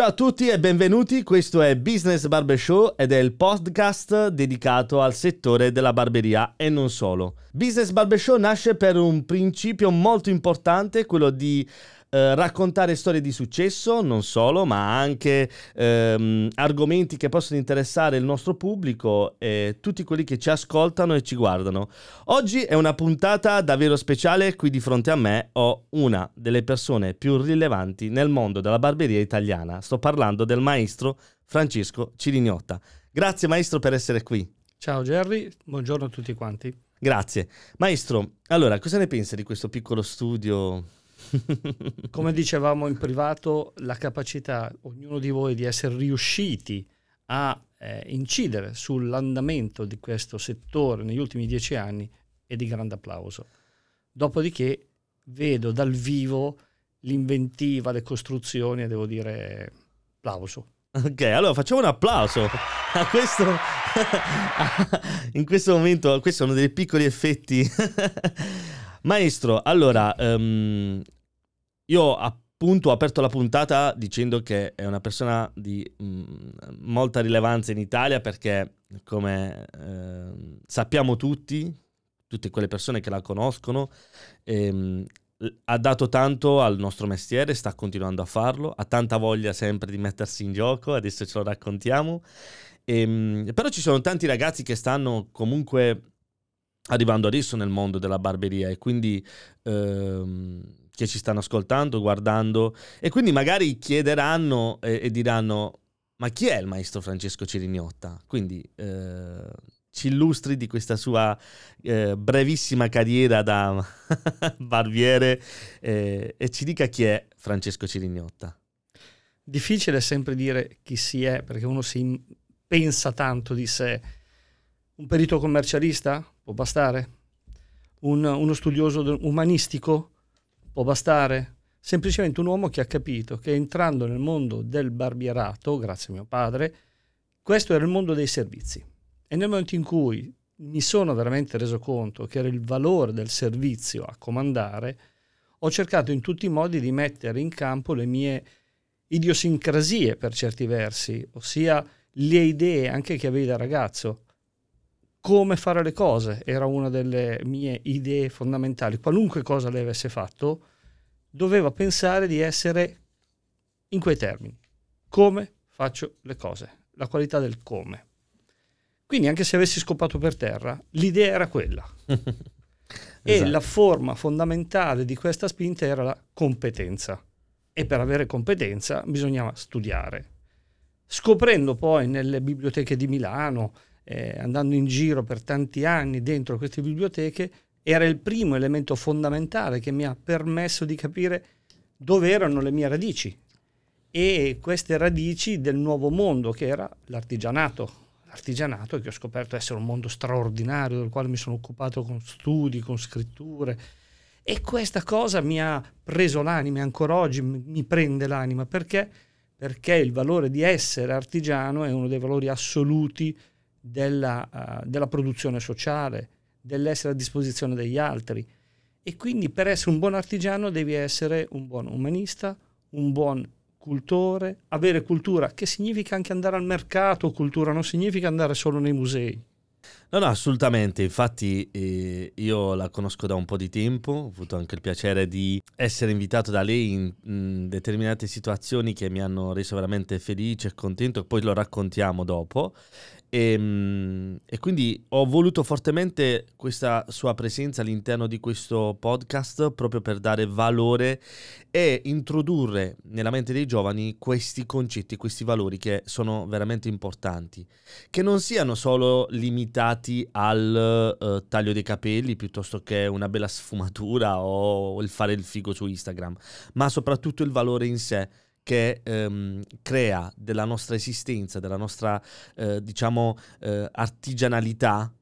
Ciao a tutti e benvenuti, questo è Business Barber Show ed è il podcast dedicato al settore della barberia e non solo. Business Barber Show nasce per un principio molto importante, quello di eh, raccontare storie di successo, non solo, ma anche ehm, argomenti che possono interessare il nostro pubblico e tutti quelli che ci ascoltano e ci guardano. Oggi è una puntata davvero speciale, qui di fronte a me ho una delle persone più rilevanti nel mondo della barberia italiana. Sto parlando del maestro Francesco Cirignotta. Grazie maestro per essere qui. Ciao Jerry, buongiorno a tutti quanti. Grazie. Maestro, allora cosa ne pensa di questo piccolo studio Come dicevamo in privato, la capacità, ognuno di voi, di essere riusciti a eh, incidere sull'andamento di questo settore negli ultimi dieci anni è di grande applauso. Dopodiché vedo dal vivo l'inventiva, le costruzioni e devo dire applauso. Ok, allora facciamo un applauso a questo. in questo momento, questi sono dei piccoli effetti. Maestro, allora, um, io appunto ho aperto la puntata dicendo che è una persona di mh, mm, molta rilevanza in Italia perché, come eh, sappiamo tutti, tutte quelle persone che la conoscono, ehm, ha dato tanto al nostro mestiere, sta continuando a farlo, ha tanta voglia sempre di mettersi in gioco, adesso ce lo raccontiamo. Ehm, però ci sono tanti ragazzi che stanno comunque arrivando adesso nel mondo della barberia e quindi ehm, che ci stanno ascoltando, guardando e quindi magari chiederanno e, e diranno ma chi è il maestro Francesco Cirignotta? Quindi eh, ci illustri di questa sua eh, brevissima carriera da barbiere eh, e ci dica chi è Francesco Cirignotta. Difficile sempre dire chi si è perché uno si pensa tanto di sé. Un perito commercialista può bastare? Un, uno studioso umanistico può bastare. Semplicemente un uomo che ha capito che entrando nel mondo del barbierato, grazie a mio padre, questo era il mondo dei servizi. E nel momento in cui mi sono veramente reso conto che era il valore del servizio a comandare, ho cercato in tutti i modi di mettere in campo le mie idiosincrasie per certi versi, ossia le idee anche che avevi da ragazzo. Come fare le cose era una delle mie idee fondamentali. Qualunque cosa lei avesse fatto, doveva pensare di essere in quei termini. Come faccio le cose? La qualità del come. Quindi anche se avessi scopato per terra, l'idea era quella. esatto. E la forma fondamentale di questa spinta era la competenza. E per avere competenza bisognava studiare. Scoprendo poi nelle biblioteche di Milano, eh, andando in giro per tanti anni dentro queste biblioteche, era il primo elemento fondamentale che mi ha permesso di capire dove erano le mie radici e queste radici del nuovo mondo che era l'artigianato. L'artigianato che ho scoperto essere un mondo straordinario del quale mi sono occupato con studi, con scritture e questa cosa mi ha preso l'anima ancora oggi mi prende l'anima perché? Perché il valore di essere artigiano è uno dei valori assoluti della, uh, della produzione sociale, dell'essere a disposizione degli altri. E quindi per essere un buon artigiano devi essere un buon umanista, un buon cultore, avere cultura, che significa anche andare al mercato, cultura non significa andare solo nei musei. No, no, assolutamente. Infatti, eh, io la conosco da un po' di tempo. Ho avuto anche il piacere di essere invitato da lei in, in determinate situazioni che mi hanno reso veramente felice e contento. Poi lo raccontiamo dopo. E, ehm, e, quindi ho voluto fortemente questa sua presenza all'interno di questo podcast proprio per dare valore e introdurre nella mente dei giovani questi concetti, questi valori che sono veramente importanti, che non siano solo limitati al uh, taglio dei capelli piuttosto che una bella sfumatura o il fare il figo su Instagram, ma soprattutto il valore in sé che ehm, crea della nostra esistenza, della nostra, eh, diciamo, eh, artigianalità,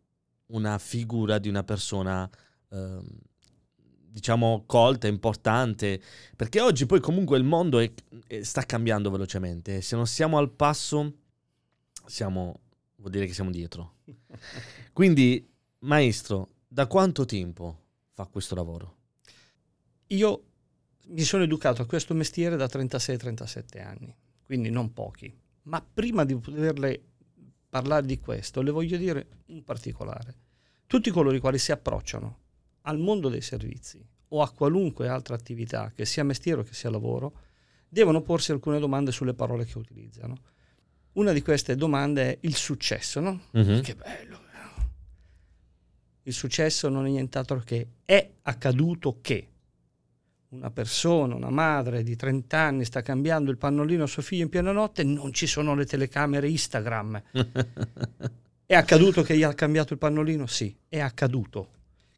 una figura di una persona, ehm, diciamo, colta, importante, perché oggi poi comunque il mondo è, è, sta cambiando velocemente, se non siamo al passo, siamo, vuol dire che siamo dietro. Quindi, maestro, da quanto tempo fa questo lavoro? Io mi sono educato a questo mestiere da 36-37 anni. quindi non pochi. Ma prima di poterle parlare di questo, le voglio dire un particolare. Tutti coloro i quali si approcciano al mondo dei servizi o a qualunque altra attività, che sia mestiere o che sia lavoro, devono porsi alcune domande sulle parole che utilizzano. Una di queste domande è il successo, no? Uh-huh. Che bello. Il successo non è nient'altro che è accaduto che una persona, una madre di 30 anni sta cambiando il pannolino a suo figlio in piena notte, non ci sono le telecamere Instagram. è accaduto che gli ha cambiato il pannolino? Sì, è accaduto.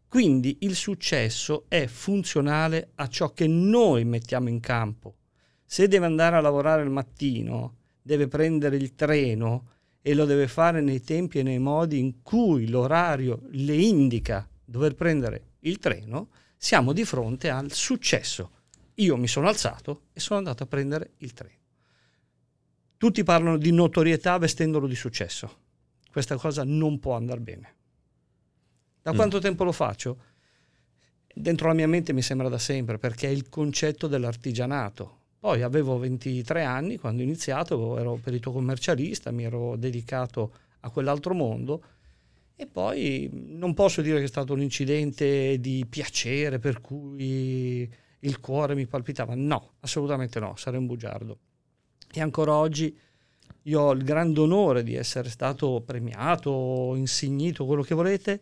Quindi il successo è funzionale a ciò che noi mettiamo in campo. Se deve andare a lavorare il mattino, deve prendere il treno e lo deve fare nei tempi e nei modi in cui l'orario le indica dover prendere il treno, siamo di fronte al successo. Io mi sono alzato e sono andato a prendere il treno. Tutti parlano di notorietà vestendolo di successo. Questa cosa non può andare bene. Da mm. quanto tempo lo faccio? Dentro la mia mente mi sembra da sempre, perché è il concetto dell'artigianato. Poi avevo 23 anni quando ho iniziato, ero perito commercialista, mi ero dedicato a quell'altro mondo e poi non posso dire che è stato un incidente di piacere per cui il cuore mi palpitava, no, assolutamente no, sarei un bugiardo. E ancora oggi io ho il grande onore di essere stato premiato, insignito, quello che volete,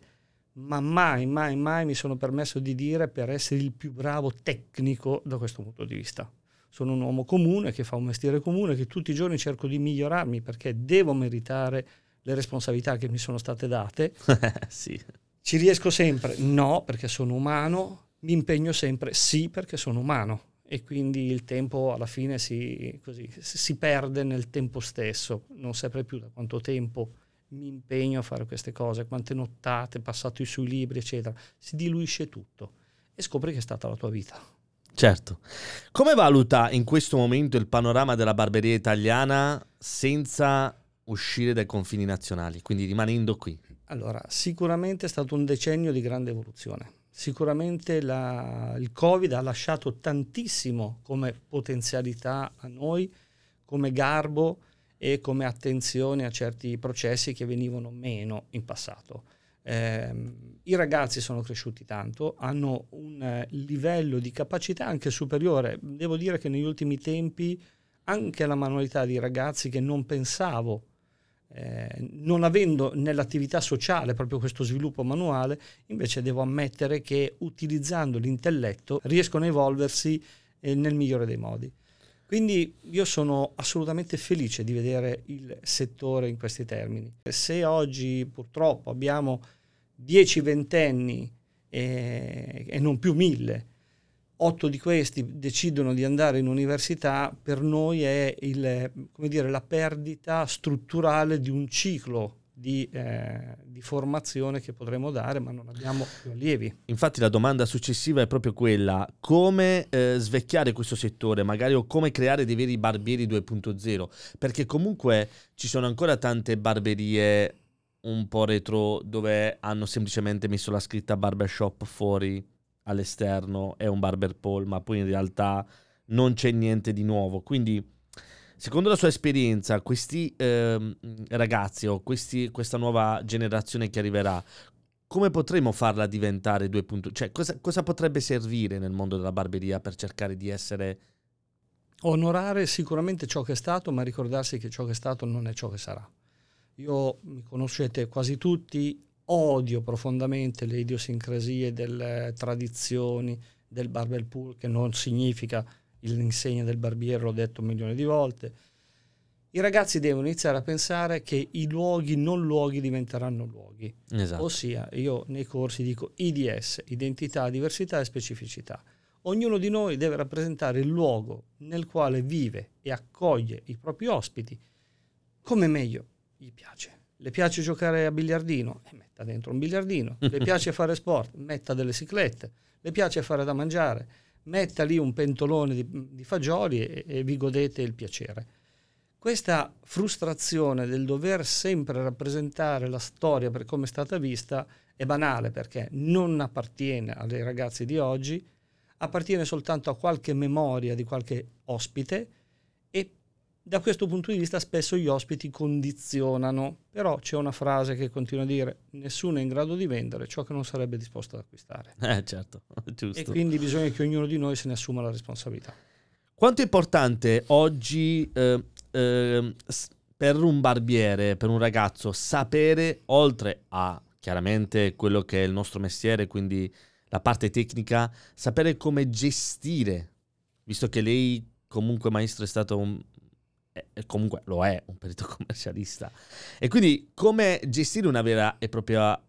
ma mai, mai, mai mi sono permesso di dire per essere il più bravo tecnico da questo punto di vista. Sono un uomo comune che fa un mestiere comune, che tutti i giorni cerco di migliorarmi perché devo meritare le responsabilità che mi sono state date. sì. Ci riesco sempre? No, perché sono umano. Mi impegno sempre? Sì, perché sono umano. E quindi il tempo alla fine si, così, si perde nel tempo stesso. Non saprei più da quanto tempo mi impegno a fare queste cose, quante nottate, passato sui libri, eccetera. Si diluisce tutto e scopri che è stata la tua vita. Certo. Come valuta in questo momento il panorama della barberia italiana senza uscire dai confini nazionali, quindi rimanendo qui? Allora, sicuramente è stato un decennio di grande evoluzione. Sicuramente la, il Covid ha lasciato tantissimo come potenzialità a noi, come garbo e come attenzione a certi processi che venivano meno in passato. Eh, I ragazzi sono cresciuti tanto, hanno un eh, livello di capacità anche superiore. Devo dire che negli ultimi tempi anche la manualità di ragazzi che non pensavo, eh, non avendo nell'attività sociale proprio questo sviluppo manuale, invece devo ammettere che utilizzando l'intelletto riescono a evolversi eh, nel migliore dei modi. Quindi io sono assolutamente felice di vedere il settore in questi termini. Se oggi purtroppo abbiamo 10 ventenni e, e non più mille, otto di questi decidono di andare in università, per noi è il, dire, la perdita strutturale di un ciclo di, eh, di, formazione che potremmo dare, ma non abbiamo più allievi. Infatti la domanda successiva è proprio quella, come eh, svecchiare questo settore, magari o come creare dei veri barbieri 2.0, perché comunque ci sono ancora tante barberie un po' retro dove hanno semplicemente messo la scritta barbershop fuori all'esterno, è un barber pole, ma poi in realtà non c'è niente di nuovo, quindi Secondo la sua esperienza, questi eh, ragazzi o questi, questa nuova generazione che arriverà, come potremo farla diventare 2.0? Cioè, cosa, cosa potrebbe servire nel mondo della barberia per cercare di essere... Onorare sicuramente ciò che è stato, ma ricordarsi che ciò che è stato non è ciò che sarà. Io, mi conoscete quasi tutti, odio profondamente le idiosincrasie delle tradizioni del barber pool, che non significa l'insegna del barbiere, l'ho detto un milione di volte. I ragazzi devono iniziare a pensare che i luoghi non luoghi diventeranno luoghi. Esatto. Ossia, io nei corsi dico IDS, identità, diversità e specificità. Ognuno di noi deve rappresentare il luogo nel quale vive e accoglie i propri ospiti come meglio gli piace. Le piace giocare a biliardino? E metta dentro un biliardino. Le piace fare sport? Metta delle ciclette. Le piace fare da mangiare? metta lì un pentolone di, di fagioli e, e vi godete il piacere. Questa frustrazione del dover sempre rappresentare la storia per come è stata vista è banale perché non appartiene ai ragazzi di oggi, appartiene soltanto a qualche memoria di qualche ospite Da questo punto di vista spesso gli ospiti condizionano, però c'è una frase che continua a dire nessuno è in grado di vendere ciò che non sarebbe disposto ad acquistare. Eh certo, giusto. E quindi bisogna che ognuno di noi se ne assuma la responsabilità. Quanto è importante oggi eh, eh, per un barbiere, per un ragazzo, sapere, oltre a chiaramente quello che è il nostro mestiere, quindi la parte tecnica, sapere come gestire, visto che lei comunque maestro è stato un, comunque lo è un perito commercialista, e quindi come gestire una vera e propria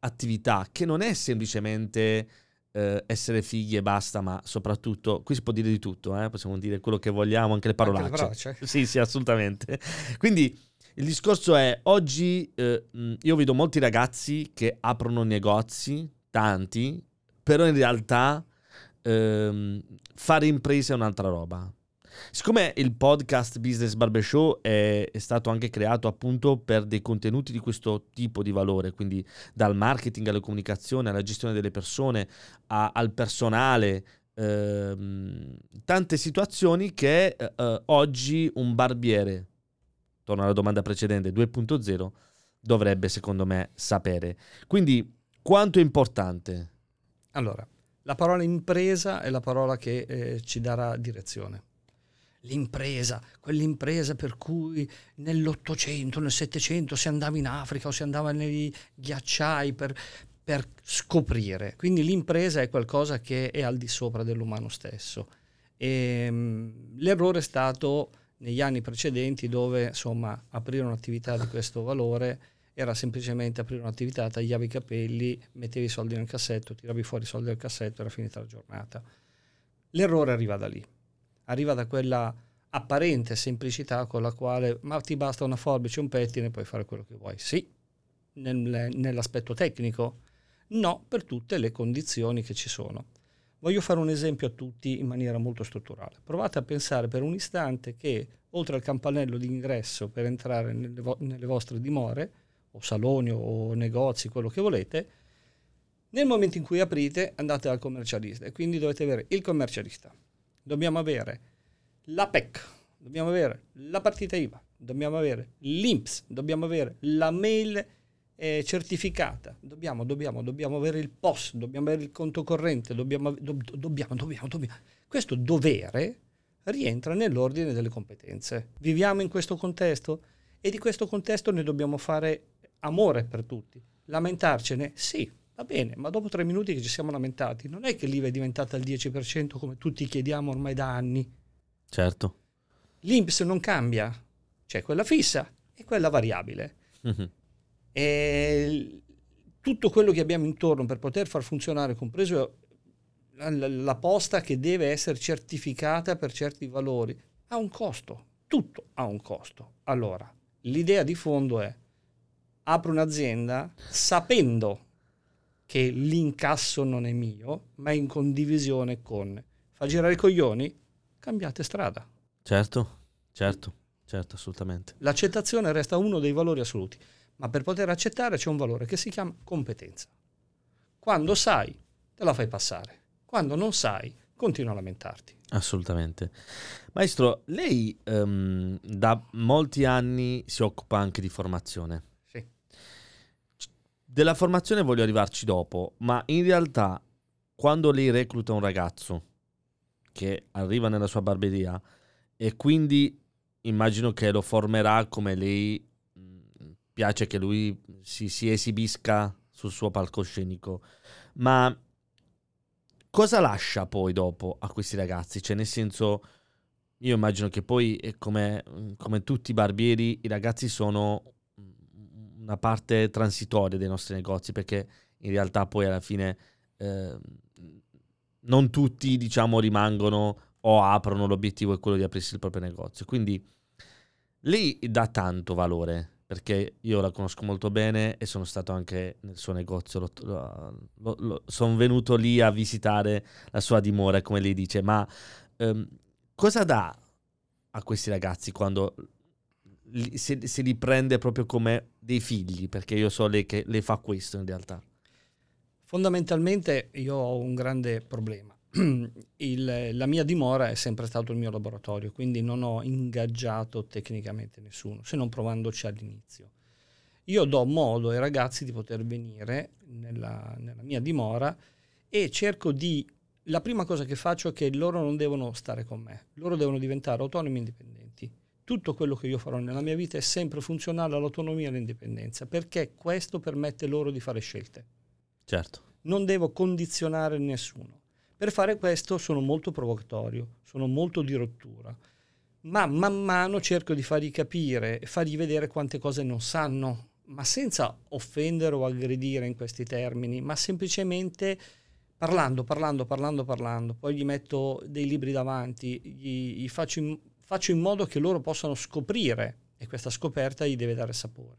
attività che non è semplicemente eh, essere figli e basta, ma soprattutto, qui si può dire di tutto, eh? possiamo dire quello che vogliamo, anche le parolacce. Anche le. Sì, sì, assolutamente. Quindi il discorso è, oggi eh, io vedo molti ragazzi che aprono negozi, tanti, però in realtà ehm, fare impresa è un'altra roba. Siccome il podcast Business Barbershow è, è, stato anche creato appunto per dei contenuti di questo tipo di valore, quindi dal marketing alla comunicazione, alla gestione delle persone, a, al personale, ehm, tante situazioni che eh, oggi un barbiere, torno alla domanda precedente, 2.0, dovrebbe secondo me sapere. Quindi quanto è importante? Allora, la parola impresa è la parola che eh, ci darà direzione l'impresa, quell'impresa per cui nell'Ottocento, nel Settecento si andava in Africa o si andava negli ghiacciai per, per scoprire. Quindi l'impresa è qualcosa che è al di sopra dell'umano stesso. E, um, l'errore è stato negli anni precedenti dove insomma aprire un'attività di questo valore era semplicemente aprire un'attività, tagliavi i capelli, mettevi i soldi nel cassetto, tiravi fuori i soldi dal cassetto, era finita la giornata. L'errore arriva da lì arriva da quella apparente semplicità con la quale ma ti basta una forbice un pettine e puoi fare quello che vuoi. Sì, nel, nell'aspetto tecnico, no per tutte le condizioni che ci sono. Voglio fare un esempio a tutti in maniera molto strutturale. Provate a pensare per un istante che oltre al campanello d'ingresso per entrare nelle, vo- nelle vostre dimore, o saloni o negozi, quello che volete, nel momento in cui aprite andate dal commercialista e quindi dovete avere il commercialista, dobbiamo avere la PEC, dobbiamo avere la partita IVA, dobbiamo avere l'INPS, dobbiamo avere la mail eh, certificata, dobbiamo, dobbiamo, dobbiamo avere il POS, dobbiamo avere il conto corrente, dobbiamo, do, dobbiamo, dobbiamo, dobbiamo. Questo dovere rientra nell'ordine delle competenze. Viviamo in questo contesto e di questo contesto ne dobbiamo fare amore per tutti. Lamentarcene? Sì, Va bene, ma dopo tre minuti che ci siamo lamentati, non è che l'IVA è diventata il 10% come tutti chiediamo ormai da anni. Certo. L'INPS non cambia, c'è quella fissa e quella variabile. Mm-hmm. E tutto quello che abbiamo intorno per poter far funzionare, compreso la, posta che deve essere certificata per certi valori, ha un costo. Tutto ha un costo. Allora, l'idea di fondo è apro un'azienda sapendo che l'incasso non è mio, ma è in condivisione con. Fa girare i coglioni? Cambiate strada. Certo, certo, certo, assolutamente. L'accettazione resta uno dei valori assoluti, ma per poter accettare c'è un valore che si chiama competenza. Quando sai, te la fai passare. Quando non sai, continua a lamentarti. Assolutamente. Maestro, lei um, da molti anni si occupa anche di formazione. Della formazione voglio arrivarci dopo, ma in realtà quando lei recluta un ragazzo che arriva nella sua barberia e quindi immagino che lo formerà come lei mm, piace che lui si, si esibisca sul suo palcoscenico, ma cosa lascia poi dopo a questi ragazzi? Cioè nel senso, io immagino che poi come, come tutti i barbieri i ragazzi sono una parte transitoria dei nostri negozi perché in realtà poi alla fine eh, non tutti diciamo rimangono o aprono l'obiettivo è quello di aprirsi il proprio negozio. Quindi lei dà tanto valore perché io la conosco molto bene e sono stato anche nel suo negozio sono venuto lì a visitare la sua dimora come lei dice. Ma ehm, cosa dà a questi ragazzi quando se, se, li prende proprio come dei figli, perché io so lei che le fa questo in realtà. Fondamentalmente io ho un grande problema. il, la mia dimora è sempre stato il mio laboratorio, quindi non ho ingaggiato tecnicamente nessuno, se non provandoci all'inizio. Io do modo ai ragazzi di poter venire nella, nella mia dimora e cerco di... La prima cosa che faccio è che loro non devono stare con me, loro devono diventare autonomi e indipendenti. Tutto quello che io farò nella mia vita è sempre funzionale all'autonomia e all'indipendenza, perché questo permette loro di fare scelte. Certo. Non devo condizionare nessuno. Per fare questo sono molto provocatorio, sono molto di rottura, ma man mano cerco di fargli capire e fargli vedere quante cose non sanno, ma senza offendere o aggredire in questi termini, ma semplicemente parlando, parlando, parlando, parlando. Poi gli metto dei libri davanti, gli, gli faccio, faccio in modo che loro possano scoprire e questa scoperta gli deve dare sapore.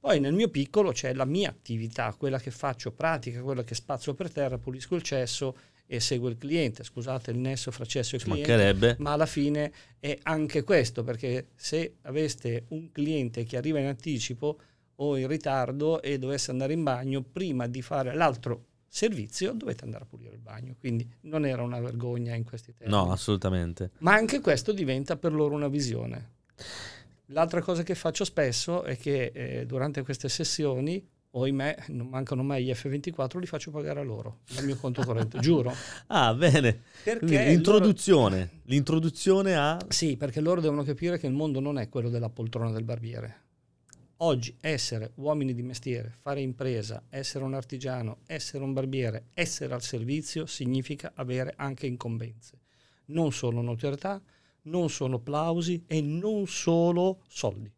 Poi nel mio piccolo c'è la mia attività, quella che faccio pratica, quella che spazzo per terra, pulisco il cesso e seguo il cliente. Scusate il nesso fra cesso e cliente, ma alla fine è anche questo, perché se aveste un cliente che arriva in anticipo o in ritardo e dovesse andare in bagno, prima di fare l'altro servizio dovete andare a pulire il bagno. Quindi non era una vergogna in questi tempi. No, assolutamente. Ma anche questo diventa per loro una visione. L'altra cosa che faccio spesso è che eh, durante queste sessioni ohimè, non mancano mai gli F24, li faccio pagare a loro, dal mio conto corrente, giuro. Ah, bene. Perché l'introduzione, loro... l'introduzione a... Sì, perché loro devono capire che il mondo non è quello della poltrona del barbiere. Oggi essere uomini di mestiere, fare impresa, essere un artigiano, essere un barbiere, essere al servizio significa avere anche incombenze. Non solo notorietà, non solo applausi e non solo soldi.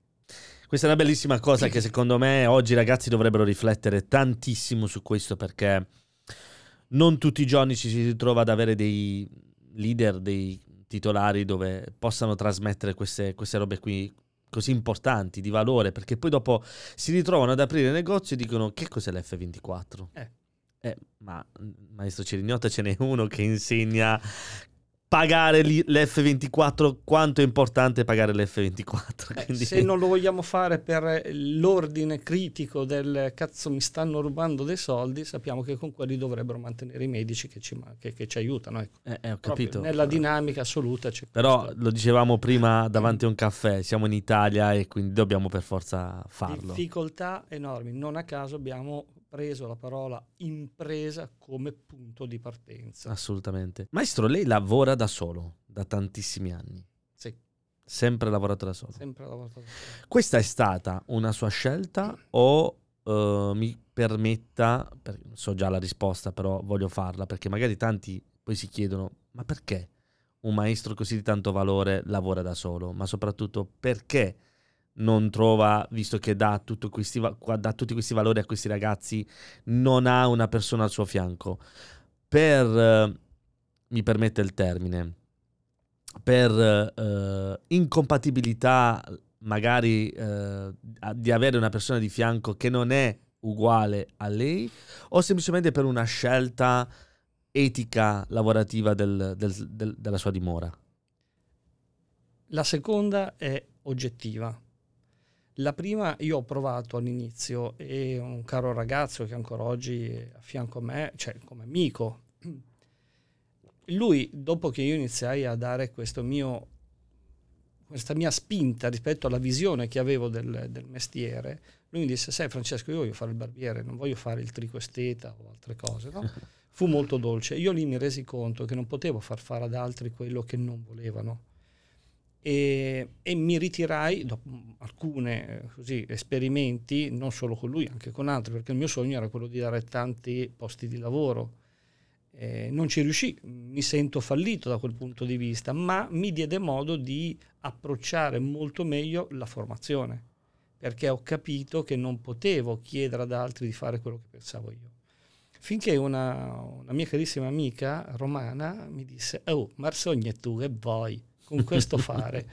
Questa è una bellissima cosa che secondo me oggi i ragazzi dovrebbero riflettere tantissimo su questo perché non tutti i giorni ci si ritrova ad avere dei leader, dei titolari dove possano trasmettere queste, queste robe qui così importanti, di valore, perché poi dopo si ritrovano ad aprire negozi e dicono che cos'è l'F24? Eh. Eh, ma maestro Cirignota ce n'è uno che insegna pagare l'F24, quanto è importante pagare l'F24. Eh, quindi... Se non lo vogliamo fare per l'ordine critico del cazzo mi stanno rubando dei soldi, sappiamo che con quelli dovrebbero mantenere i medici che ci, che, che ci aiutano. Ecco. Eh, eh, ho capito. nella dinamica assoluta c'è Però questo. lo dicevamo prima davanti a un caffè, siamo in Italia e quindi dobbiamo per forza farlo. Difficoltà enormi, non a caso abbiamo preso la parola impresa come punto di partenza. Assolutamente. Maestro, lei lavora da solo da tantissimi anni. Sì. Sempre lavorato da solo. Sempre lavorato da solo. Questa è stata una sua scelta o uh, mi permetta, so già la risposta, però voglio farla perché magari tanti poi si chiedono, ma perché un maestro così di tanto valore lavora da solo? Ma soprattutto perché? Non trova, visto che dà, questi, dà, tutti questi valori a questi ragazzi, non ha una persona al suo fianco. Per, eh, mi permette il termine, per eh, incompatibilità magari eh, di avere una persona di fianco che non è uguale a lei o semplicemente per una scelta etica lavorativa del, del, del, della sua dimora? La seconda è oggettiva la prima io ho provato all'inizio e un caro ragazzo che ancora oggi è a fianco a me, cioè come amico, lui dopo che io iniziai a dare mio, questa mia spinta rispetto alla visione che avevo del, del, mestiere, lui mi disse, sai Francesco, io voglio fare il barbiere, non voglio fare il tricoesteta o altre cose, no? Fu molto dolce. Io lì mi resi conto che non potevo far fare ad altri quello che non volevano e, e, mi ritirai dopo alcuni esperimenti, non solo con lui, anche con altri, perché il mio sogno era quello di dare tanti posti di lavoro. Eh, non ci riuscì, mi sento fallito da quel punto di vista, ma mi diede modo di approcciare molto meglio la formazione, perché ho capito che non potevo chiedere ad altri di fare quello che pensavo io. Finché una, una mia carissima amica romana mi disse, oh, ma tu che vuoi? Con questo fare,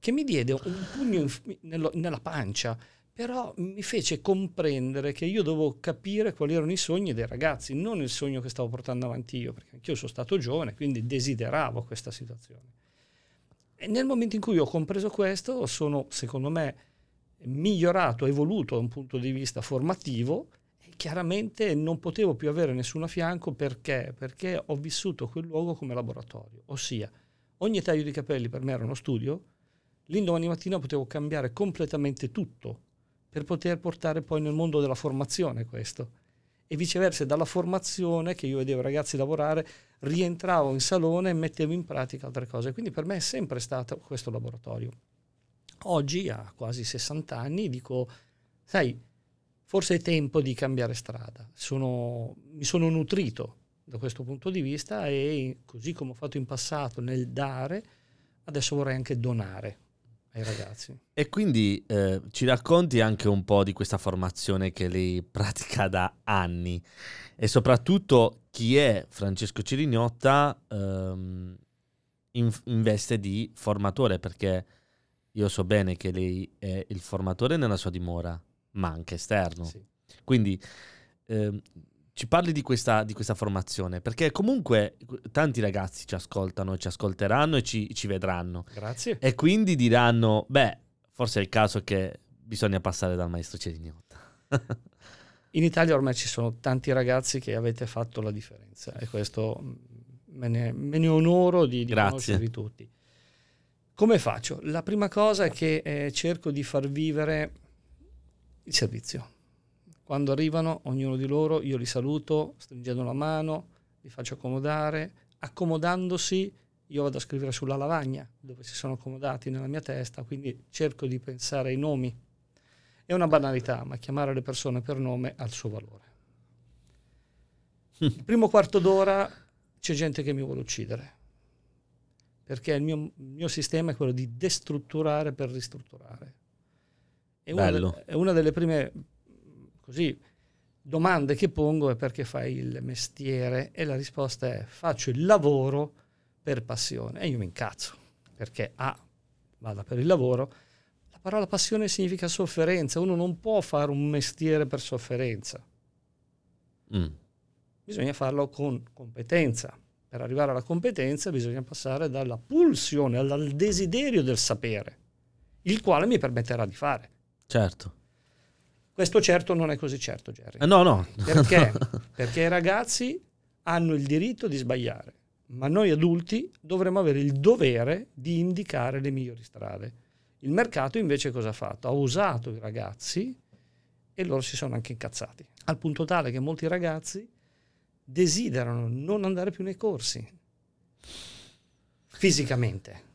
che mi diede un pugno in, nello, nella pancia, però mi fece comprendere che io dovevo capire quali erano i sogni dei ragazzi, non il sogno che stavo portando avanti io, perché anch'io sono stato giovane, quindi desideravo questa situazione. E nel momento in cui ho compreso questo, sono, secondo me, migliorato, evoluto da un punto di vista formativo chiaramente non potevo più avere nessuno a fianco perché? Perché ho vissuto quel luogo come laboratorio, ossia ogni taglio di capelli per me era uno studio, l'indomani mattina potevo cambiare completamente tutto per poter portare poi nel mondo della formazione questo. E viceversa, dalla formazione che io vedevo i ragazzi lavorare, rientravo in salone e mettevo in pratica altre cose. Quindi per me è sempre stato questo laboratorio. Oggi, a quasi 60 anni, dico, sai, forse è tempo di cambiare strada. Sono, mi sono nutrito da questo punto di vista e così come ho fatto in passato nel dare, adesso vorrei anche donare ai ragazzi. E quindi eh, ci racconti anche un po' di questa formazione che lei pratica da anni e soprattutto chi è Francesco Cirignotta ehm, in, in veste di formatore perché io so bene che lei è il formatore nella sua dimora, ma anche esterno. Sì. Quindi ehm, ci parli di questa, di questa, formazione, perché comunque tanti ragazzi ci ascoltano, ci ascolteranno e ci, ci vedranno. Grazie. E quindi diranno, beh, forse è il caso che bisogna passare dal maestro Cerignotta. In Italia ormai ci sono tanti ragazzi che avete fatto la differenza e questo mm, me ne, me ne onoro di, di conoscervi tutti. Come faccio? La prima cosa è che eh, cerco di far vivere il servizio quando arrivano, ognuno di loro, io li saluto, stringendo la mano, li faccio accomodare. Accomodandosi, io vado a scrivere sulla lavagna dove si sono accomodati nella mia testa, quindi cerco di pensare ai nomi. È una banalità, ma chiamare le persone per nome ha il suo valore. Il primo quarto d'ora c'è gente che mi vuole uccidere, perché il mio, il mio sistema è quello di destrutturare per ristrutturare. È una, de, è una delle prime Così domande che pongo è perché fai il mestiere e la risposta è faccio il lavoro per passione. E io mi incazzo perché A vada per il lavoro. La parola passione significa sofferenza. Uno non può fare un mestiere per sofferenza. Mm. bisogna farlo con competenza. Per arrivare alla competenza bisogna passare dalla pulsione al desiderio del sapere il quale mi permetterà di fare. Certo questo certo non è così certo, Jerry. Eh, no, no. Perché? Perché i ragazzi hanno il diritto di sbagliare, ma noi adulti dovremmo avere il dovere di indicare le migliori strade. Il mercato invece cosa ha fatto? Ha usato i ragazzi e loro si sono anche incazzati, al punto tale che molti ragazzi desiderano non andare più nei corsi fisicamente.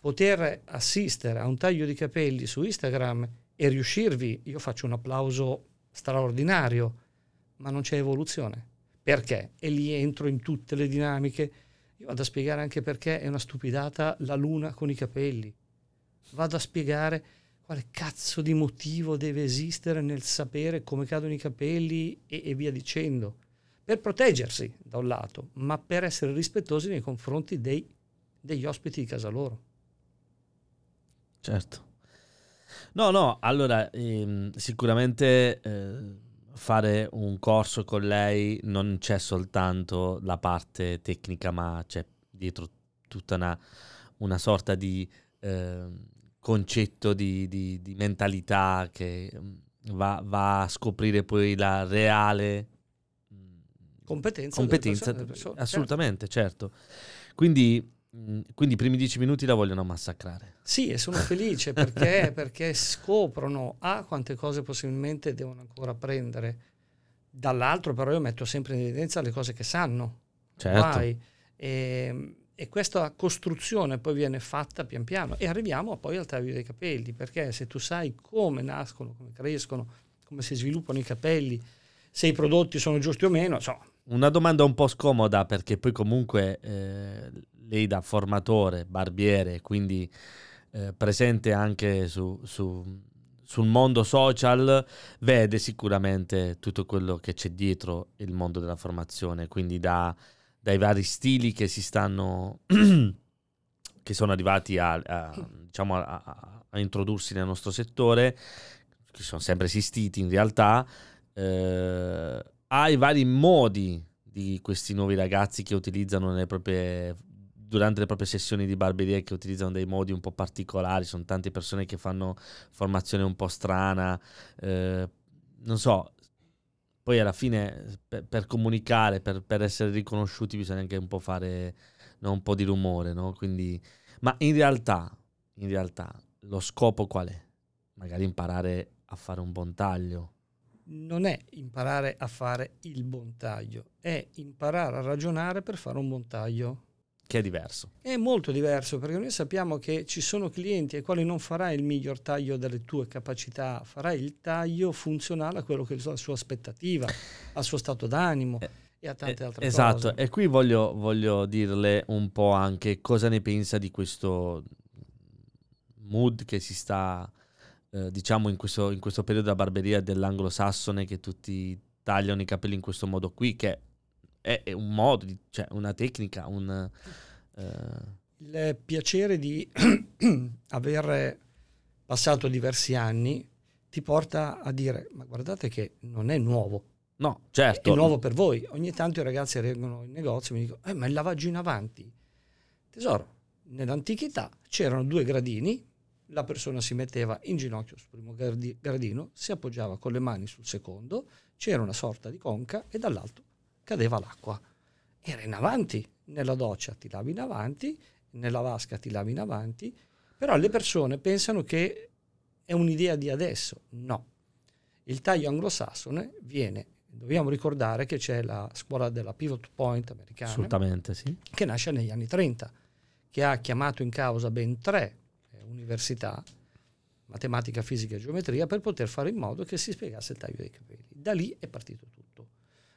Poter assistere a un taglio di capelli su Instagram e riuscirvi, io faccio un applauso straordinario, ma non c'è evoluzione. Perché? E lì entro in tutte le dinamiche. Io vado a spiegare anche perché è una stupidata la luna con i capelli. Vado a spiegare quale cazzo di motivo deve esistere nel sapere come cadono i capelli e, e via dicendo. Per proteggersi da un lato, ma per essere rispettosi nei confronti dei, degli ospiti di casa loro. Certo. No, no, allora ehm, sicuramente eh, fare un corso con lei non c'è soltanto la parte tecnica, ma c'è dietro tutta una, una sorta di eh, concetto di, di, di, mentalità che mm, va, va, a scoprire poi la reale mm, competenza, competenza delle persone, persone. assolutamente, certo. certo. Quindi quindi i primi dieci minuti la vogliono massacrare. Sì, e sono felice perché, perché scoprono a quante cose possibilmente devono ancora apprendere. Dall'altro però io metto sempre in evidenza le cose che sanno. Certo. E, ehm, e, questa costruzione poi viene fatta pian piano e arriviamo poi al taglio dei capelli, perché se tu sai come nascono, come crescono, come si sviluppano i capelli, se i prodotti sono giusti o meno, so. Una domanda un po' scomoda perché poi comunque eh, lei da formatore, barbiere, quindi eh, presente anche su, su, sul mondo social, vede sicuramente tutto quello che c'è dietro il mondo della formazione, quindi da, dai vari stili che si stanno, che sono arrivati a, a, diciamo a, a, introdursi nel nostro settore, che sono sempre esistiti in realtà, eh, ai vari modi di questi nuovi ragazzi che utilizzano proprie durante le proprie sessioni di barberia che utilizzano dei modi un po' particolari, sono tante persone che fanno formazione un po' strana, eh, non so, poi alla fine per, per comunicare, per, per, essere riconosciuti bisogna anche un po' fare no, un po' di rumore, no? Quindi, ma in realtà, in realtà lo scopo qual è? Magari imparare a fare un buon taglio. Non è imparare a fare il buon taglio, è imparare a ragionare per fare un buon taglio. Che è diverso. È molto diverso perché noi sappiamo che ci sono clienti ai quali non farai il miglior taglio delle tue capacità, farai il taglio funzionale a quello che è la sua aspettativa, al suo stato d'animo. Eh e a tante altre esatto. cose. Esatto, e qui voglio, voglio, dirle un po' anche cosa ne pensa di questo mood che si sta, eh, diciamo, in questo, in questo, periodo della barberia dell'anglosassone, che tutti tagliano i capelli in questo modo qui, che è, è un modo, di, cioè una tecnica, un... Eh... Il piacere di aver passato diversi anni ti porta a dire, ma guardate che non è nuovo No, certo. È nuovo per voi. Ogni tanto i ragazzi arrivano in negozio e mi dicono, eh, ma il lavaggio in avanti. Tesoro, nell'antichità c'erano due gradini, la persona si metteva in ginocchio sul primo gradino, si appoggiava con le mani sul secondo, c'era una sorta di conca e dall'alto cadeva l'acqua. Era in avanti, nella doccia ti lavi in avanti, nella vasca ti lavi in avanti, però le persone pensano che è un'idea di adesso. No. Il taglio anglosassone viene dobbiamo ricordare che c'è la scuola della pivot point americana. Assolutamente, sì. Che nasce negli anni 30, che ha chiamato in causa ben tre università, matematica, fisica e geometria, per poter fare in modo che si spiegasse il taglio dei capelli. Da lì è partito tutto.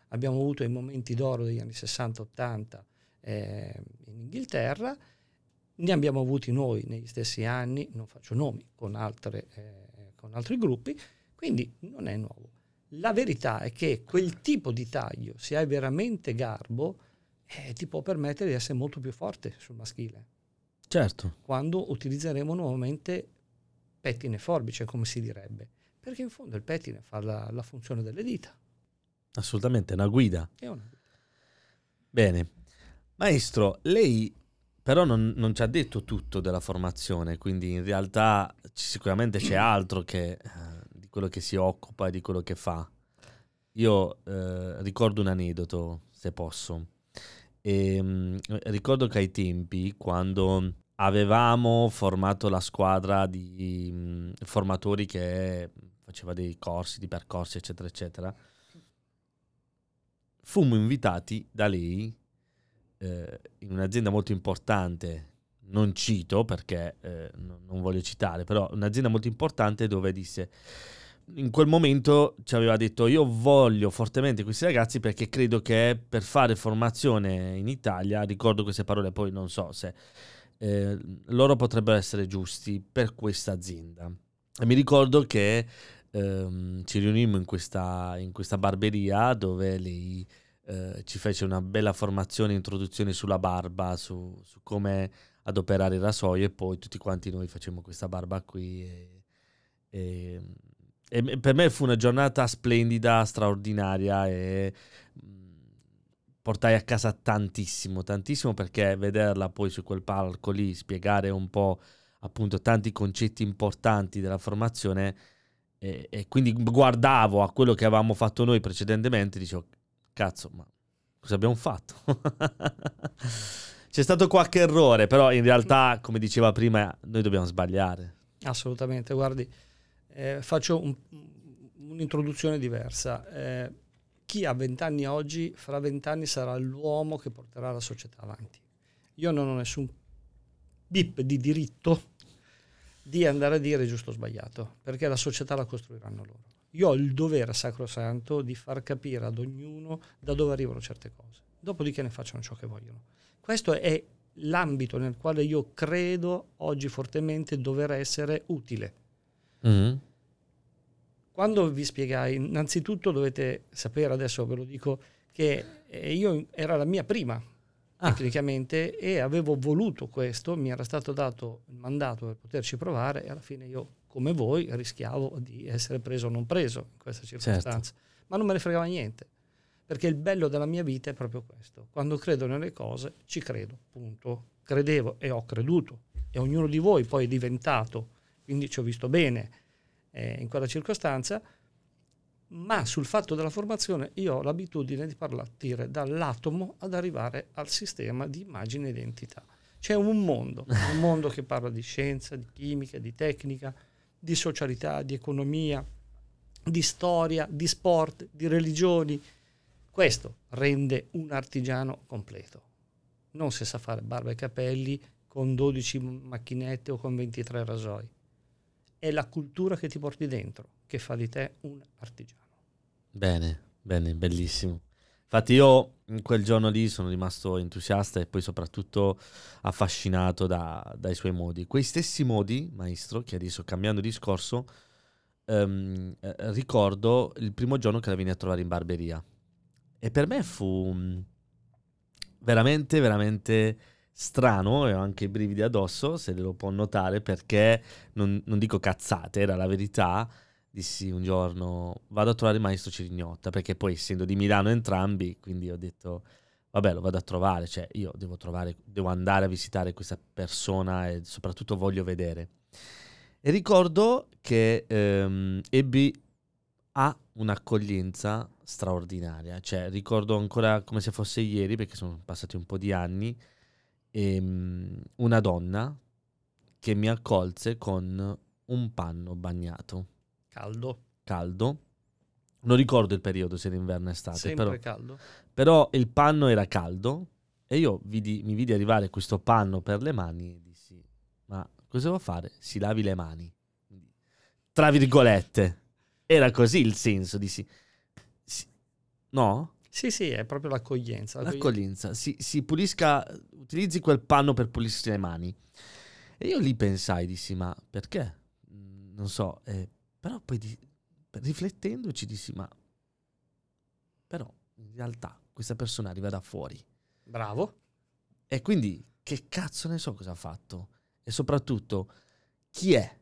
Abbiamo avuto i momenti d'oro degli anni 60-80 eh, in Inghilterra, ne abbiamo avuti noi negli stessi anni, non faccio nomi, con, altre, eh, con altri gruppi, quindi non è nuovo la verità è che quel tipo di taglio, se hai veramente garbo, eh, ti può permettere di essere molto più forte sul maschile. Certo. Quando utilizzeremo nuovamente pettine forbice, come si direbbe. Perché in fondo il pettine fa la, la funzione delle dita. Assolutamente, è una guida. È una. Bene. Maestro, lei però non, non, ci ha detto tutto della formazione, quindi in realtà sicuramente c'è altro che eh, quello che si occupa e di quello che fa. Io eh, ricordo un aneddoto, se posso. E, ehm, mh, ricordo che ai tempi, quando avevamo formato la squadra di mh, formatori che faceva dei corsi, di percorsi, eccetera, eccetera, fummo invitati da lei eh, in un'azienda molto importante non cito perché eh, non voglio citare, però un'azienda molto importante dove disse in quel momento ci aveva detto io voglio fortemente questi ragazzi perché credo che per fare formazione in Italia, ricordo queste parole, poi non so se eh, loro potrebbero essere giusti per questa azienda. E mi ricordo che ehm, ci riunimmo in questa, in questa, barberia dove lei eh, ci fece una bella formazione, introduzione sulla barba, su, su come adoperare il rasoio e poi tutti quanti noi facciamo questa barba qui. E, e e per me fu una giornata splendida, straordinaria e portai a casa tantissimo, tantissimo perché vederla poi su quel palco lì spiegare un po' appunto tanti concetti importanti della formazione e, e quindi guardavo a quello che avevamo fatto noi precedentemente e dicevo cazzo ma cosa abbiamo fatto? C'è stato qualche errore però in realtà come diceva prima noi dobbiamo sbagliare. Assolutamente, guardi eh, faccio un, un'introduzione diversa. Eh, chi ha vent'anni oggi, fra vent'anni sarà l'uomo che porterà la società avanti. Io non ho nessun bip di diritto di andare a dire giusto o sbagliato, perché la società la costruiranno loro. Io ho il dovere sacrosanto di far capire ad ognuno da dove arrivano certe cose, dopodiché ne facciano ciò che vogliono. Questo è l'ambito nel quale io credo oggi fortemente dover essere utile Mm-hmm. Quando vi spiegai, innanzitutto dovete sapere, adesso ve lo dico, che eh, io era la mia prima ah. tecnicamente e avevo voluto questo, mi era stato dato il mandato per poterci provare e alla fine io, come voi, rischiavo di essere preso o non preso in questa certo. circostanza. Certo. Ma non me ne fregava niente, perché il bello della mia vita è proprio questo. Quando credo nelle cose, ci credo, punto. Credevo e ho creduto e ognuno di voi poi è diventato quindi ci ho visto bene eh, in quella circostanza, ma sul fatto della formazione io ho l'abitudine di partire dall'atomo ad arrivare al sistema di immagine e identità. C'è un mondo, un mondo che parla di scienza, di chimica, di tecnica, di socialità, di economia, di storia, di sport, di religioni. Questo rende un artigiano completo. Non se sa fare barba e capelli con 12 macchinette o con 23 rasoi. È la cultura che ti porti dentro che fa di te un artigiano. Bene, bene, bellissimo. Infatti io in quel giorno lì sono rimasto entusiasta e poi soprattutto affascinato da, dai suoi modi. Quei stessi modi, maestro, che adesso cambiando discorso, ehm, eh, ricordo il primo giorno che la venne a trovare in barberia. E per me fu mm, veramente, veramente strano e ho anche i brividi addosso, se lo può notare, perché non, non dico cazzate, era la verità dissi un giorno vado a trovare il maestro Cirignotta perché poi essendo di Milano entrambi quindi ho detto vabbè lo vado a trovare cioè io devo trovare devo andare a visitare questa persona e soprattutto voglio vedere. E ricordo che ehm, ebbi a un'accoglienza straordinaria cioè ricordo ancora come se fosse ieri perché sono passati un po' di anni ehm, una donna che mi accolse con un panno bagnato Caldo. caldo. Non ricordo il periodo se era inverno o estate, Sempre però, caldo. però il panno era caldo e io vidi- mi vidi arrivare questo panno per le mani e dissi, ma cosa devo fare? Si lavi le mani. Tra virgolette. Era così il senso, dissi. Si- no? Sì, sì, è proprio l'accoglienza. L'accoglienza. Si, si pulisca, utilizzi quel panno per pulirsi le mani. E io lì pensai, dissi, ma perché? Mm, Non so, eh, però poi di- riflettendo ci dissi, ma però in realtà questa persona arriva da fuori. Bravo. E quindi che cazzo ne so cosa ha fatto? E soprattutto chi è?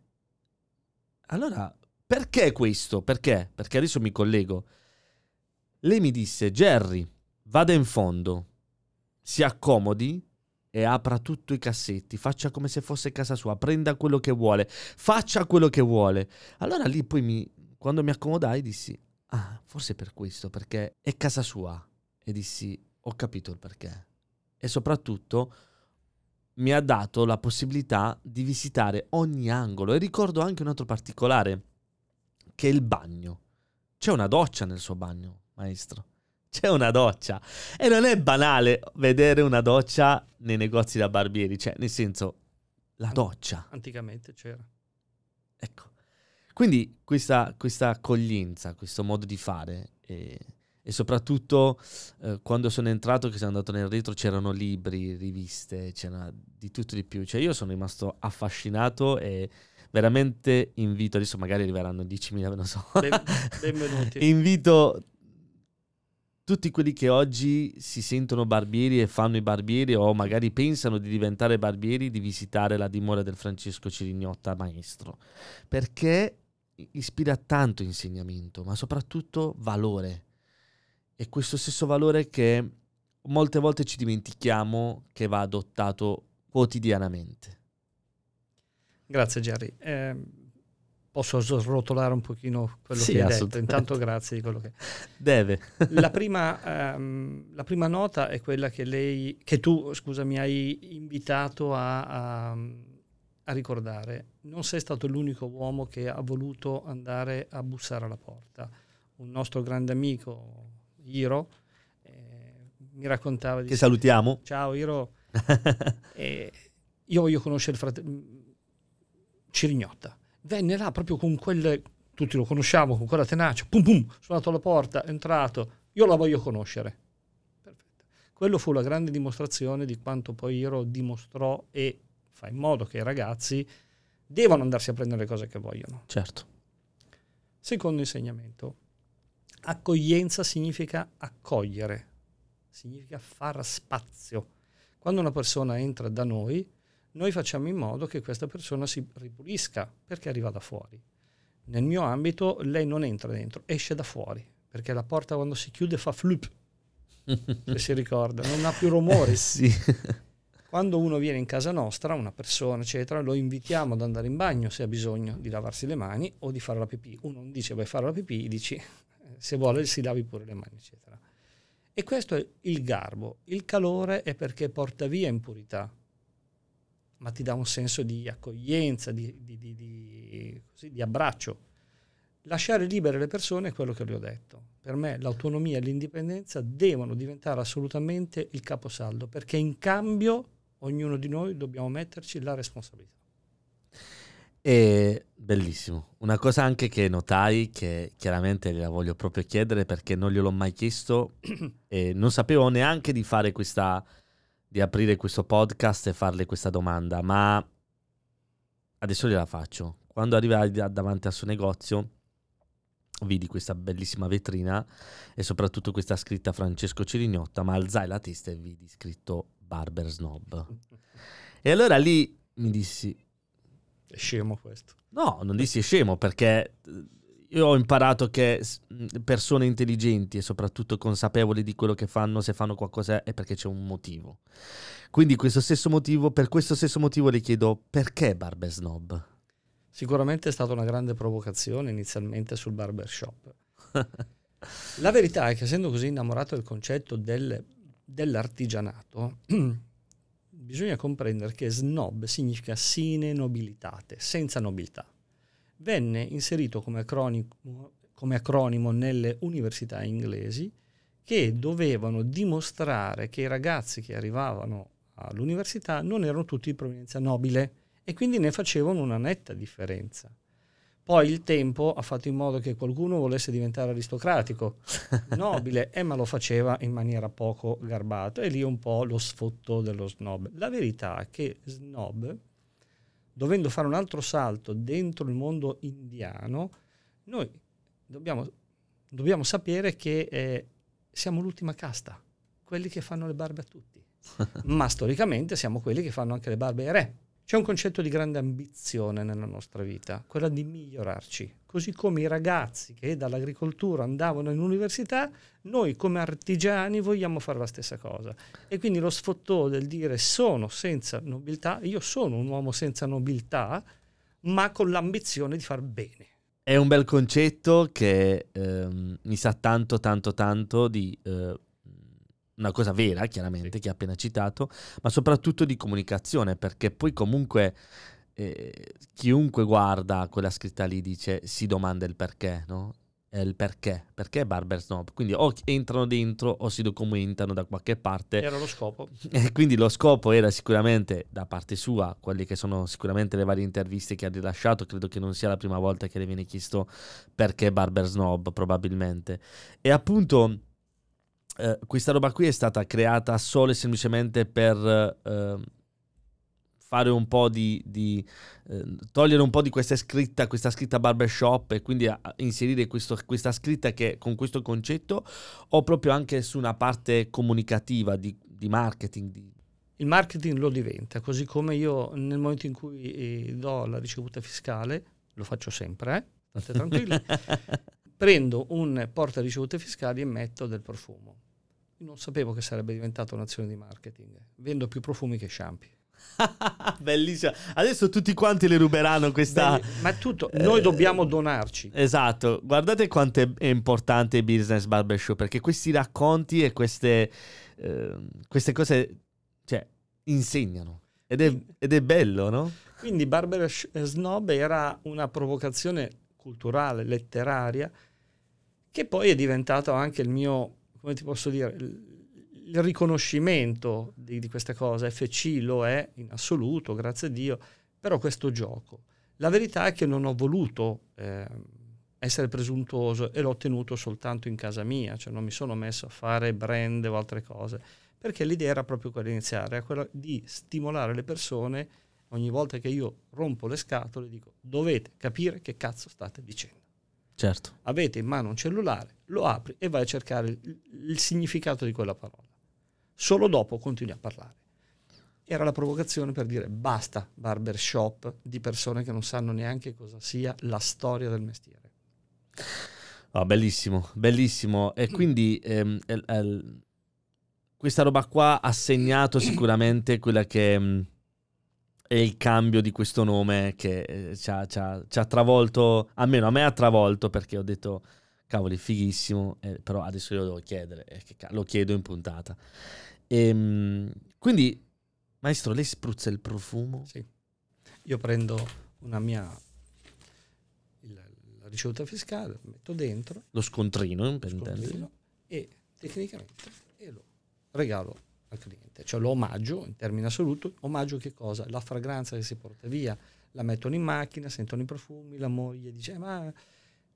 Allora, perché questo? Perché? Perché adesso mi collego. Lei mi disse, Jerry, vada in fondo, si accomodi e apra tutti i cassetti, faccia come se fosse casa sua, prenda quello che vuole, faccia quello che vuole. Allora lì poi mi, quando mi accomodai dissi, ah, forse per questo, perché è casa sua. E dissi, ho capito il perché. E soprattutto mi ha dato la possibilità di visitare ogni angolo. E ricordo anche un altro particolare, che è il bagno. C'è una doccia nel suo bagno, maestro. C'è una doccia. E non è banale vedere una doccia nei negozi da barbieri, cioè, nel senso, la doccia. Anticamente c'era. Ecco. Quindi questa, questa accoglienza, questo modo di fare e, e soprattutto eh, quando sono entrato, che sono andato nel retro, c'erano libri, riviste, c'era di tutto di più. Cioè io sono rimasto affascinato e veramente invito, adesso magari arriveranno 10.000, non so. Ben- benvenuti. invito tutti quelli che oggi si sentono barbieri e fanno i barbieri o magari pensano di diventare barbieri di visitare la dimora del Francesco Cirignotta maestro. Perché ispira tanto insegnamento ma soprattutto valore. E questo stesso valore che molte volte ci dimentichiamo che va adottato quotidianamente. Grazie Jerry. Eh, posso srotolare un pochino quello Sì, che hai detto. Intanto grazie di quello che... deve La prima, ehm, la prima nota è quella che lei, che tu, scusa, mi hai invitato a, a- a ricordare. Non sei stato l'unico uomo che ha voluto andare a bussare alla porta. Un nostro grande amico, Iro, eh, mi raccontava di... che salutiamo Ciao Iro, e io voglio conoscere il fratello Cirignotta. Venne là proprio con quelle, tutti lo conosciamo, con quella tenacia, pum pum, suonato alla porta, è entrato, io la voglio conoscere. Perfetto. Quello fu la grande dimostrazione di quanto poi Iro dimostrò e fa in modo che i ragazzi devono andarsi a prendere le cose che vogliono. certo Secondo insegnamento, accoglienza significa accogliere, significa far spazio. Quando una persona entra da noi, noi facciamo in modo che questa persona si ripulisca perché arriva da fuori. Nel mio ambito lei non entra dentro, esce da fuori, perché la porta quando si chiude fa flup, se si ricorda, non ha più rumori. Eh sì Quando uno viene in casa nostra, una persona, eccetera, lo invitiamo ad andare in bagno se ha bisogno di lavarsi le mani o di fare la pipì. Uno non dice vai a fare la pipì, dici se vuole si lavi pure le mani, eccetera. E questo è il garbo. Il calore è perché porta via impurità, ma ti dà un senso di accoglienza, di, di, di, così, di abbraccio. Lasciare libere le persone è quello che le ho detto. Per me l'autonomia e l'indipendenza devono diventare assolutamente il caposaldo, perché in cambio ognuno di noi dobbiamo metterci la responsabilità. E bellissimo. Una cosa anche che notai, che chiaramente la voglio proprio chiedere perché non gliel'ho mai chiesto e non sapevo neanche di fare questa, di aprire questo podcast e farle questa domanda, ma adesso gliela faccio. Quando arrivai davanti al suo negozio, vidi questa bellissima vetrina e soprattutto questa scritta Francesco Cirignotta, ma alzai la testa e vidi scritto Barber Snob. E allora lì mi dissi, è scemo questo. No, non dissi è scemo perché io ho imparato che persone intelligenti e soprattutto consapevoli di quello che fanno, se fanno qualcosa è perché c'è un motivo. Quindi questo stesso motivo, per questo stesso motivo le chiedo perché Barber Snob? Sicuramente è stata una grande provocazione inizialmente sul barbershop. La verità è che essendo così innamorato del concetto del, dell'artigianato, bisogna comprendere che snob significa sine nobilitate, senza nobiltà. Venne inserito come acronimo, come acronimo nelle università inglesi che dovevano dimostrare che i ragazzi che arrivavano all'università non erano tutti di provenienza nobile e quindi ne facevano una netta differenza. Poi il tempo ha fatto in modo che qualcuno volesse diventare aristocratico, nobile, e ma lo faceva in maniera poco garbata. E lì un po' lo sfotto dello snob. La verità è che snob, dovendo fare un altro salto dentro il mondo indiano, noi dobbiamo, dobbiamo sapere che eh, siamo l'ultima casta, quelli che fanno le barbe a tutti. ma storicamente siamo quelli che fanno anche le barbe ai re c'è un concetto di grande ambizione nella nostra vita, quella di migliorarci. Così come i ragazzi che dall'agricoltura andavano in università, noi come artigiani vogliamo fare la stessa cosa. E quindi lo sfottò del dire sono senza nobiltà, io sono un uomo senza nobiltà, ma con l'ambizione di far bene. È un bel concetto che ehm, mi sa tanto, tanto, tanto di eh, una cosa vera, chiaramente, sì. che ha appena citato, ma soprattutto di comunicazione, perché poi comunque eh, chiunque guarda quella scritta lì dice, si domanda il perché, no? È il perché, perché Barber Snob? Quindi o entrano dentro o si documentano da qualche parte. Era lo scopo. E quindi lo scopo era sicuramente da parte sua, quelle che sono sicuramente le varie interviste che ha rilasciato, credo che non sia la prima volta che le viene chiesto perché Barber Snob, probabilmente. E appunto eh, questa roba qui è stata creata solo e semplicemente per eh, fare un po' di, di eh, togliere un po' di questa scritta, questa scritta barbershop e quindi a, a inserire questo, questa scritta che con questo concetto o proprio anche su una parte comunicativa di, di marketing. Di... Il marketing lo diventa, così come io nel momento in cui eh, do la ricevuta fiscale, lo faccio sempre, eh? state tranquilli, prendo un porta ricevute fiscali e metto del profumo non sapevo che sarebbe diventata un'azione di marketing. Vendo più profumi che shampoo. Bellissimo. Adesso tutti quanti le ruberanno questa. Belli, ma tutto, eh, noi dobbiamo donarci. Esatto. Guardate quanto è importante il business barbershop perché questi racconti e queste, eh, queste cose cioè, insegnano. Ed è, ed è bello, no? Quindi Barber Snob era una provocazione culturale, letteraria, che poi è diventato anche il mio come ti posso dire, il riconoscimento di, di queste cose, FC lo è in assoluto, grazie a Dio, però questo gioco. La verità è che non ho voluto eh, essere presuntuoso e l'ho ottenuto soltanto in casa mia, cioè non mi sono messo a fare brand o altre cose, perché l'idea era proprio quella di iniziare, quella di stimolare le persone ogni volta che io rompo le scatole dico dovete capire che cazzo state dicendo. Certo. Avete in mano un cellulare, lo apri e vai a cercare il, il significato di quella parola. Solo dopo continui a parlare. Era la provocazione per dire basta barbershop di persone che non sanno neanche cosa sia la storia del mestiere. Oh, bellissimo, bellissimo. E quindi ehm, el, el, questa roba qua ha segnato sicuramente quella che... Ehm, e il cambio di questo nome che eh, ci ha, ci, ha, ci ha, travolto, almeno a me ha travolto perché ho detto, cavoli, fighissimo, eh, però adesso io lo devo chiedere, eh, lo chiedo in puntata. E, ehm, quindi, maestro, lei spruzza il profumo? Sì. Io prendo una mia la ricevuta fiscale, lo metto dentro. Lo scontrino, per intendere. E tecnicamente e lo regalo al cliente. Cioè lo omaggio in termini assoluti. Omaggio che cosa? La fragranza che si porta via. La mettono in macchina, sentono i profumi, la moglie dice ma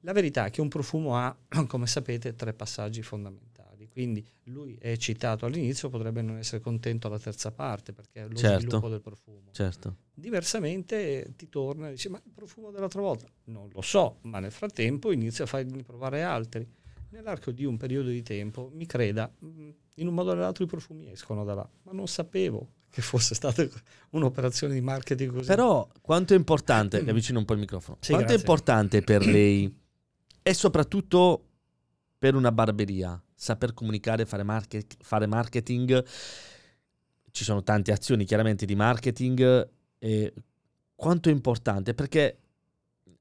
la verità è che un profumo ha, come sapete, tre passaggi fondamentali. Quindi lui è citato all'inizio, potrebbe non essere contento alla terza parte perché è lo certo. sviluppo del profumo. Certo. Diversamente ti torna e dici ma il profumo dell'altra volta? Non lo so, ma nel frattempo inizia a farmi provare altri. Nell'arco di un periodo di tempo, mi creda, mm, in un modo o nell'altro i profumi escono da là, ma non sapevo che fosse stata un'operazione di marketing così. Però quanto è importante, mi avvicino un po' il microfono, sì, quanto grazie. è importante per lei e soprattutto per una barberia saper comunicare, fare, market, fare marketing, ci sono tante azioni chiaramente di marketing, e quanto è importante perché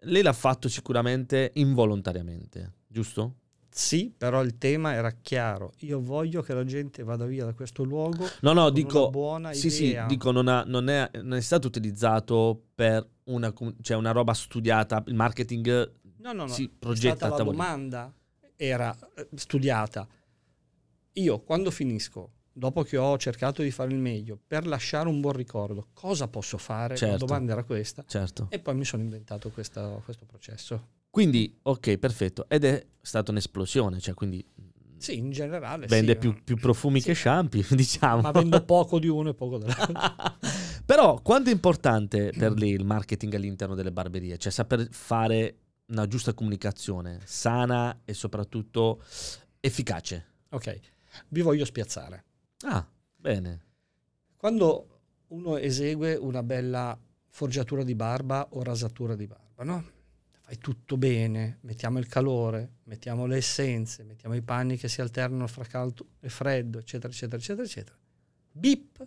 lei l'ha fatto sicuramente involontariamente, giusto? Sì, però il tema era chiaro. Io voglio che la gente vada via da questo luogo. No, no, dico. buona sì, idea. sì, dico, non, ha, non, è, non, è, stato utilizzato per una, cioè una roba studiata. Il marketing no, no, no. si progetta. la domanda era eh, studiata. Io quando finisco, dopo che ho cercato di fare il meglio, per lasciare un buon ricordo, cosa posso fare? Certo. La domanda era questa. Certo. E poi mi sono inventato questa, questo processo. Quindi, ok, perfetto. Ed è stata un'esplosione, cioè quindi... Sì, in generale Vende sì, più, più, profumi sì. che shampoo, diciamo. Ma vendo poco di uno e poco dell'altro. Però, quanto è importante per lei il marketing all'interno delle barberie? Cioè, saper fare una giusta comunicazione, sana e soprattutto efficace. Ok, vi voglio spiazzare. Ah, bene. Quando uno esegue una bella forgiatura di barba o rasatura di barba, no? Fai tutto bene, mettiamo il calore, mettiamo le essenze, mettiamo i panni che si alternano fra caldo e freddo, eccetera, eccetera, eccetera, eccetera. Bip,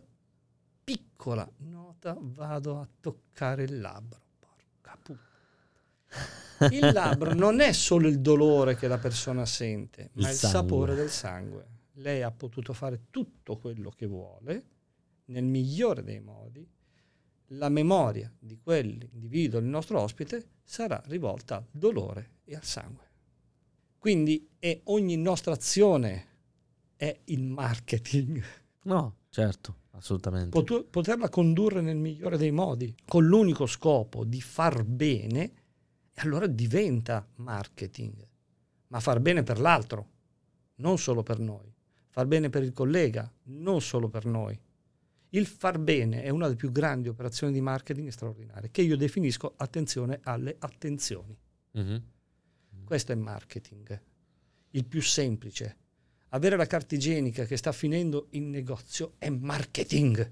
piccola nota, vado a toccare il labbro. Porca puttana. Il labbro non è solo il dolore che la persona sente, ma il, il sapore del sangue. Lei ha potuto fare tutto quello che vuole, nel migliore dei modi, la memoria di quell'individuo, il nostro ospite, sarà rivolta al dolore e al sangue. Quindi è ogni nostra azione è il marketing. No, certo, assolutamente. Pot- poterla condurre nel migliore dei modi, con l'unico scopo di far bene, allora diventa marketing. Ma far bene per l'altro, non solo per noi. Far bene per il collega, non solo per noi. Il far bene è una delle più grandi operazioni di marketing straordinarie, che io definisco attenzione alle attenzioni. Mm-hmm. Questo è marketing, il più semplice. Avere la carta igienica che sta finendo in negozio è marketing.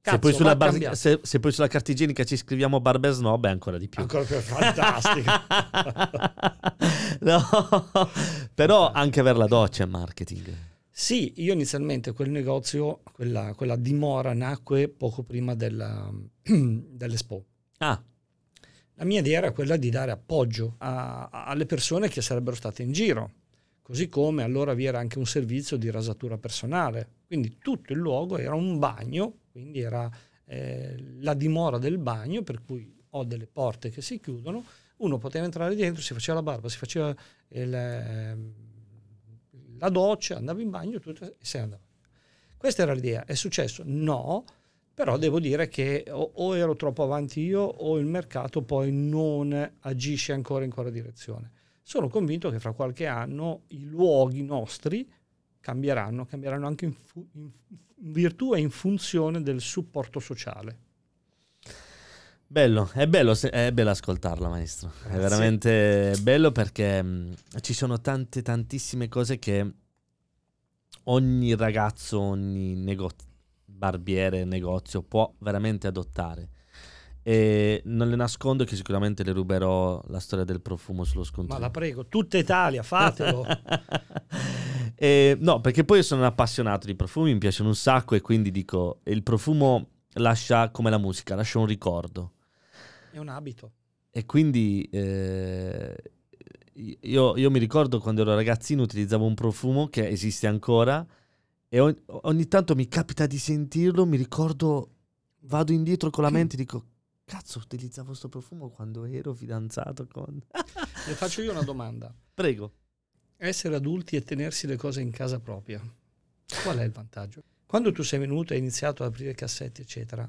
Cazzo, se, poi sulla bar- se, se, poi sulla carta igienica ci scriviamo Barber Snob è ancora di più. Ancora più fantastico. no, però anche avere la doccia è marketing. Sì, io inizialmente quel negozio, quella, quella dimora, nacque poco prima della, dell'Expo. Ah. La mia idea era quella di dare appoggio a, a, alle persone che sarebbero state in giro, così come allora vi era anche un servizio di rasatura personale. Quindi tutto il luogo era un bagno, quindi era eh, la dimora del bagno, per cui ho delle porte che si chiudono, uno poteva entrare dentro, si faceva la barba, si faceva il... Eh, la doccia, andavo in bagno tutto, e se ne andava. Questa era l'idea. È successo? No, però devo dire che o, o, ero troppo avanti io o il mercato poi non agisce ancora in quella direzione. Sono convinto che fra qualche anno i luoghi nostri cambieranno, cambieranno anche in, fu- in virtù e in funzione del supporto sociale. Bello, è bello, è bello ascoltarla maestro, Grazie. è veramente bello perché mh, mm, ci sono tante tantissime cose che ogni ragazzo, ogni negozio, barbiere, negozio può veramente adottare. E non le nascondo che sicuramente le ruberò la storia del profumo sullo scontrino. Ma la prego, tutta Italia, fatelo. e, no, perché poi sono un appassionato di profumi, mi piacciono un sacco e quindi dico, il profumo lascia come la musica, lascia un ricordo. È un abito. E quindi eh, io, io mi ricordo quando ero ragazzino utilizzavo un profumo che esiste ancora e ogni, ogni tanto mi capita di sentirlo, mi ricordo, vado indietro con la mente e dico, cazzo, utilizzavo questo profumo quando ero fidanzato con... Le faccio io una domanda. Prego. Essere adulti e tenersi le cose in casa propria, qual è il vantaggio? Quando tu sei venuto e hai iniziato ad aprire cassetti, eccetera.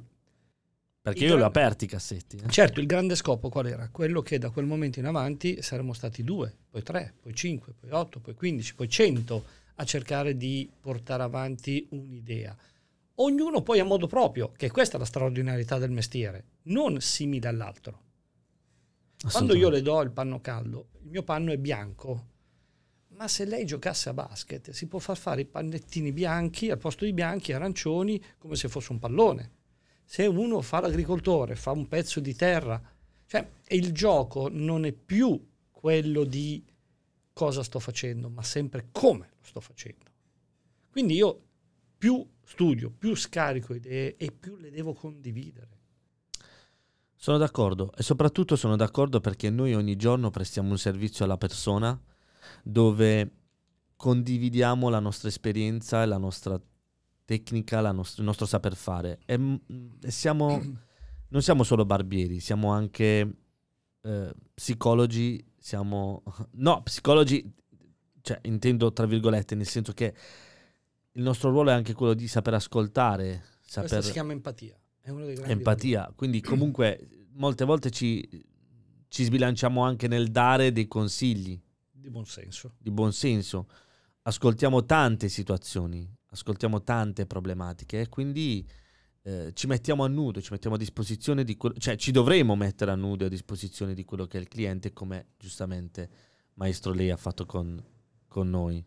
Perché il io li ho aperti i cassetti. eh. Certo, il grande scopo qual era? Quello che da quel momento in avanti saremmo stati due, poi tre, poi cinque, poi otto, poi quindici, poi cento a cercare di portare avanti un'idea. Ognuno poi a modo proprio, che questa è la straordinarietà del mestiere, non simile all'altro. Quando io le do il panno caldo, il mio panno è bianco, ma se lei giocasse a basket si può far fare i pannettini bianchi al posto di bianchi arancioni come se fosse un pallone. Se uno fa l'agricoltore, fa un pezzo di terra, cioè il gioco non è più quello di cosa sto facendo, ma sempre come lo sto facendo. Quindi io più studio, più scarico idee e più le devo condividere. Sono d'accordo e soprattutto sono d'accordo perché noi ogni giorno prestiamo un servizio alla persona dove condividiamo la nostra esperienza e la nostra tecnica, la nost- il nostro saper fare. E, e siamo, non siamo solo barbieri, siamo anche eh, psicologi, siamo... No, psicologi, cioè intendo tra virgolette, nel senso che il nostro ruolo è anche quello di saper ascoltare, saper si chiama empatia. È uno dei grandi empatia. Quindi comunque molte volte ci, ci sbilanciamo anche nel dare dei consigli di buon senso. di buon senso. Ascoltiamo tante situazioni, ascoltiamo tante problematiche e quindi eh, ci mettiamo a nudo, ci mettiamo a disposizione di quello, cioè ci dovremo mettere a nudo e a disposizione di quello che è il cliente, come giustamente maestro lei ha fatto con, con noi.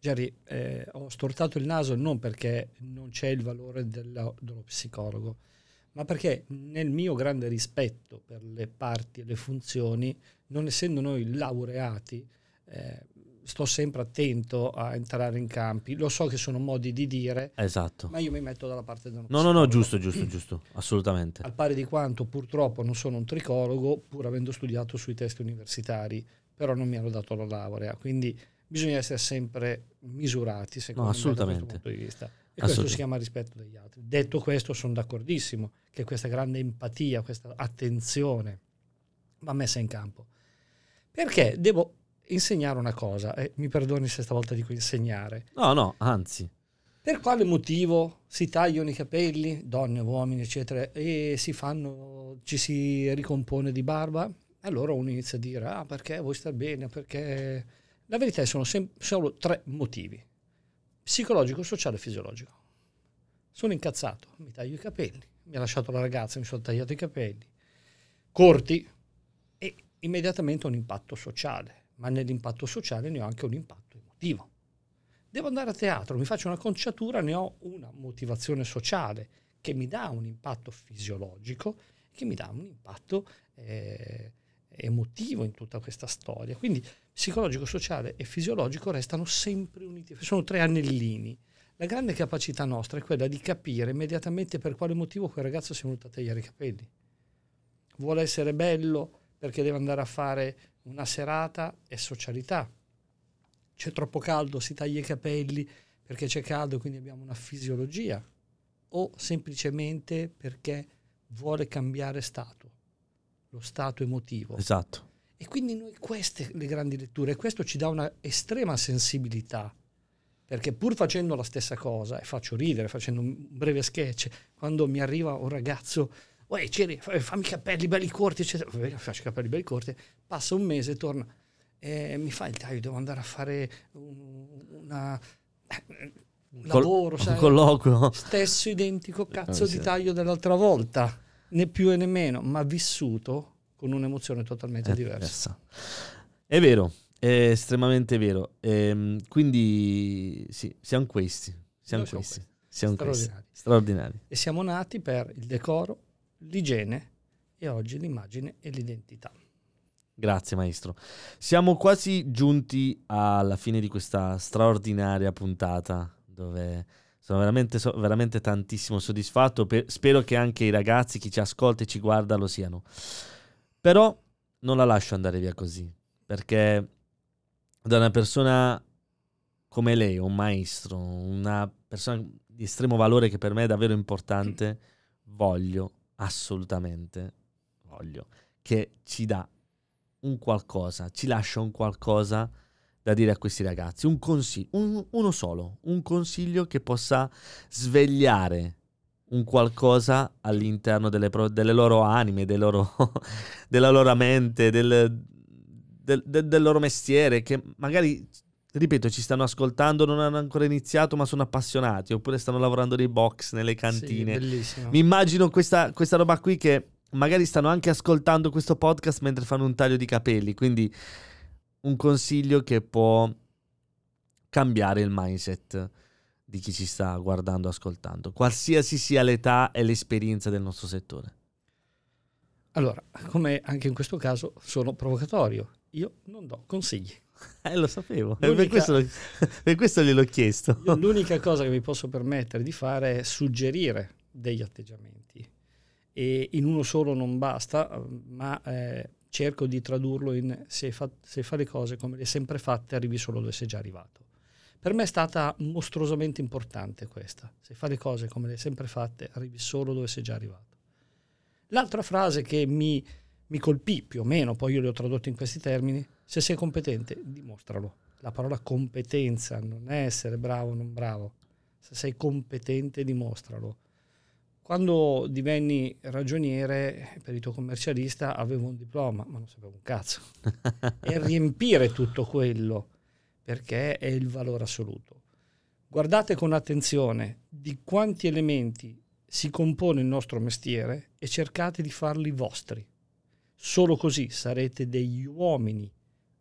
Jerry, eh, ho stortato il naso non perché non c'è il valore della- dello psicologo, ma perché nel mio grande rispetto per le parti e le funzioni, non essendo noi laureati, eh, sto sempre attento a entrare in campi. Lo so che sono modi di dire, Esatto. ma io mi metto dalla parte dello No, no, no, giusto, giusto, giusto, assolutamente. Al pari di quanto purtroppo non sono un tricologo, pur avendo studiato sui testi universitari, però non mi hanno dato la laurea, quindi bisogna essere sempre misurati, secondo No, me, da questo punto di vista. E questo si chiama rispetto degli altri. Detto questo, sono d'accordissimo che questa grande empatia, questa attenzione va messa in campo. Perché devo insegnare una cosa, e mi perdoni se stavolta dico insegnare. No, no, anzi. Per quale motivo si tagliano i capelli, donne, uomini, eccetera, e si fanno, ci si ricompone di barba? Allora uno inizia a dire, ah, perché vuoi star bene, perché... La verità è sono sem- solo tre motivi, psicologico, sociale e fisiologico. Sono incazzato, mi taglio i capelli, mi ha lasciato la ragazza, mi sono tagliato i capelli, corti, e immediatamente un impatto sociale, ma nell'impatto sociale ne ho anche un impatto emotivo. Devo andare a teatro, mi faccio una conciatura, ne ho una motivazione sociale che mi dà un impatto fisiologico, che mi dà un impatto eh, emotivo in tutta questa storia. Quindi psicologico, sociale e fisiologico restano sempre uniti, sono tre anellini. La grande capacità nostra è quella di capire immediatamente per quale motivo quel ragazzo si è venuto a tagliare i capelli. Vuole essere bello perché deve andare a fare una serata e socialità. C'è troppo caldo, si taglia i capelli perché c'è caldo, quindi abbiamo una fisiologia. O semplicemente perché vuole cambiare stato, lo stato emotivo. Esatto. E quindi noi queste le grandi letture, e questo ci dà una estrema sensibilità, perché pur facendo la stessa cosa, e faccio ridere, facendo un breve sketch, quando mi arriva un ragazzo, Uè, Ceri, fa- fammi i capelli belli corti, eccetera, Va bene, faccio i capelli belli corti, passa un mese, torna, e mi fa il taglio, devo andare a fare un, una, un Col- lavoro, un sai? colloquio. stesso identico cazzo Eh, di sì. taglio dell'altra volta, né più né meno, ma vissuto con un'emozione totalmente È diversa. È vero, è estremamente vero. Ehm, quindi sì, siamo questi. Siamo Noi siamo questi. Siamo questi. Straordinari. Straordinari. E siamo nati per il decoro, l'igiene e oggi l'immagine e l'identità. Grazie maestro. Siamo quasi giunti alla fine di questa straordinaria puntata dove sono veramente, so- veramente tantissimo soddisfatto. Per- spero che anche i ragazzi, chi ci ascolta e ci guarda lo siano. Però non la lascio andare via così perché da una persona come lei, un maestro, una persona di estremo valore che per me è davvero importante, voglio assolutamente, voglio, che ci dà un qualcosa, ci lascia un qualcosa da dire a questi ragazzi, un consiglio, un, uno solo, un consiglio che possa svegliare un qualcosa all'interno delle, delle loro anime, loro, della loro mente, del, del, del, del loro mestiere, che magari ripeto, ci stanno ascoltando, non hanno ancora iniziato, ma sono appassionati, oppure stanno lavorando nei box, nelle cantine. Sì, Mi immagino questa, questa, roba qui che magari stanno anche ascoltando questo podcast mentre fanno un taglio di capelli, quindi un consiglio che può cambiare il mindset di chi ci sta guardando, ascoltando, qualsiasi sia l'età e l'esperienza del nostro settore. Allora, come anche in questo caso sono provocatorio, io non do consigli. Eh, lo sapevo, per questo, per questo gliel'ho chiesto. l'unica cosa che mi posso permettere di fare è suggerire degli atteggiamenti. E in uno solo non basta, ma eh, cerco di tradurlo in se, fa, se fa le cose come le hai sempre fatte, arrivi solo dove sei già arrivato. Per me è stata mostruosamente importante questa. Se fa le cose come le hai sempre fatte, arrivi solo dove sei già arrivato. L'altra frase che mi, mi colpì più o meno, poi io le ho tradotte in questi termini, se sei competente, dimostralo. La parola competenza non è essere bravo o non bravo. Se sei competente, dimostralo. Quando divenni ragioniere, perito commercialista, avevo un diploma, ma non sapevo un cazzo. e riempire tutto quello, perché è il valore assoluto. Guardate con attenzione di quanti elementi si compone il nostro mestiere e cercate di farli vostri. Solo così sarete degli uomini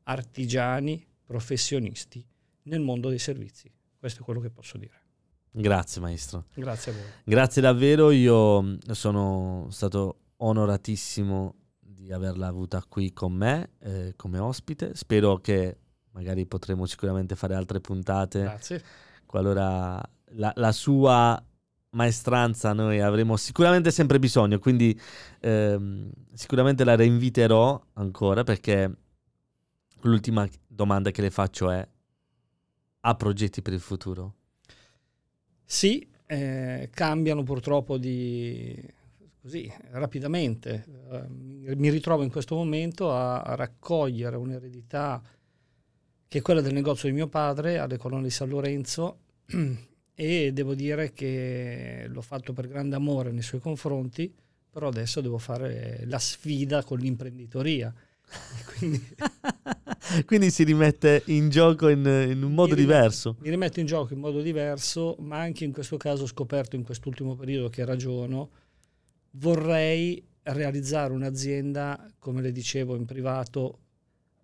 artigiani, professionisti nel mondo dei servizi. Questo è quello che posso dire. Grazie maestro. Grazie a voi. Grazie davvero, io mm, sono stato onoratissimo di averla avuta qui con me eh, come ospite. Spero che magari potremo sicuramente fare altre puntate. Grazie. Qualora la, la sua maestranza noi avremo sicuramente sempre bisogno, quindi ehm, sicuramente la reinviterò ancora perché L'ultima domanda che le faccio è, ha progetti per il futuro? Sì, eh, cambiano purtroppo di, così, rapidamente. Uh, mi ritrovo in questo momento a, a, raccogliere un'eredità che è quella del negozio di mio padre alle colonne di San Lorenzo e devo dire che l'ho fatto per grande amore nei suoi confronti, però adesso devo fare la sfida con l'imprenditoria Quindi... Quindi... si rimette in gioco in, in un modo mi diverso. Mi rimetto in gioco in modo diverso, ma anche in questo caso ho scoperto in quest'ultimo periodo che ragiono. Vorrei realizzare un'azienda, come le dicevo in privato,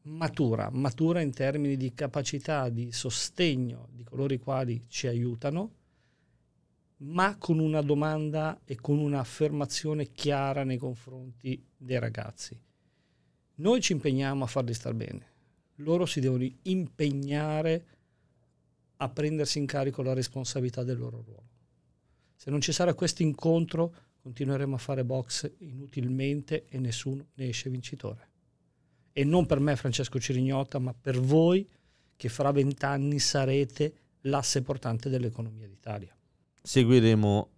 matura, matura in termini di capacità di sostegno di coloro i quali ci aiutano, ma con una domanda e con un'affermazione chiara nei confronti dei ragazzi. Noi ci impegniamo a farli star bene, loro si devono impegnare a prendersi in carico la responsabilità del loro ruolo. Se non ci sarà questo incontro, continueremo a fare box inutilmente e nessuno ne esce vincitore. E non per me, Francesco Cirignotta, ma per voi che fra vent'anni sarete l'asse portante dell'economia d'Italia. Seguiremo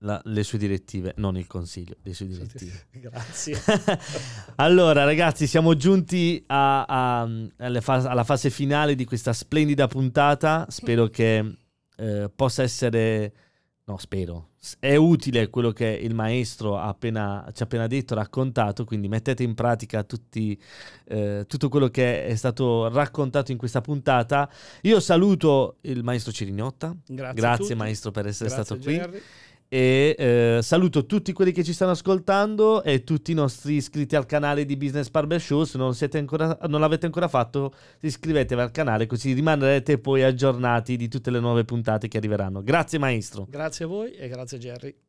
la, le sue direttive, non il consiglio, le sue direttive. Grazie. allora, ragazzi, siamo giunti a, a, alla fase finale di questa splendida puntata. Spero che eh, possa essere. No, spero. È utile quello che il maestro ha appena, ci ha appena detto, raccontato, quindi mettete in pratica tutti, eh, tutto quello che è stato raccontato in questa puntata. Io saluto il maestro Cirignotta. Grazie, Grazie maestro per essere Grazie, stato Jerry. qui e eh, saluto tutti quelli che ci stanno ascoltando e tutti i nostri iscritti al canale di Business Barber Show. Se non, ancora, non l'avete ancora fatto iscrivetevi al canale così rimarrete poi aggiornati di tutte le nuove puntate che arriveranno. Grazie maestro. Grazie a voi e grazie Jerry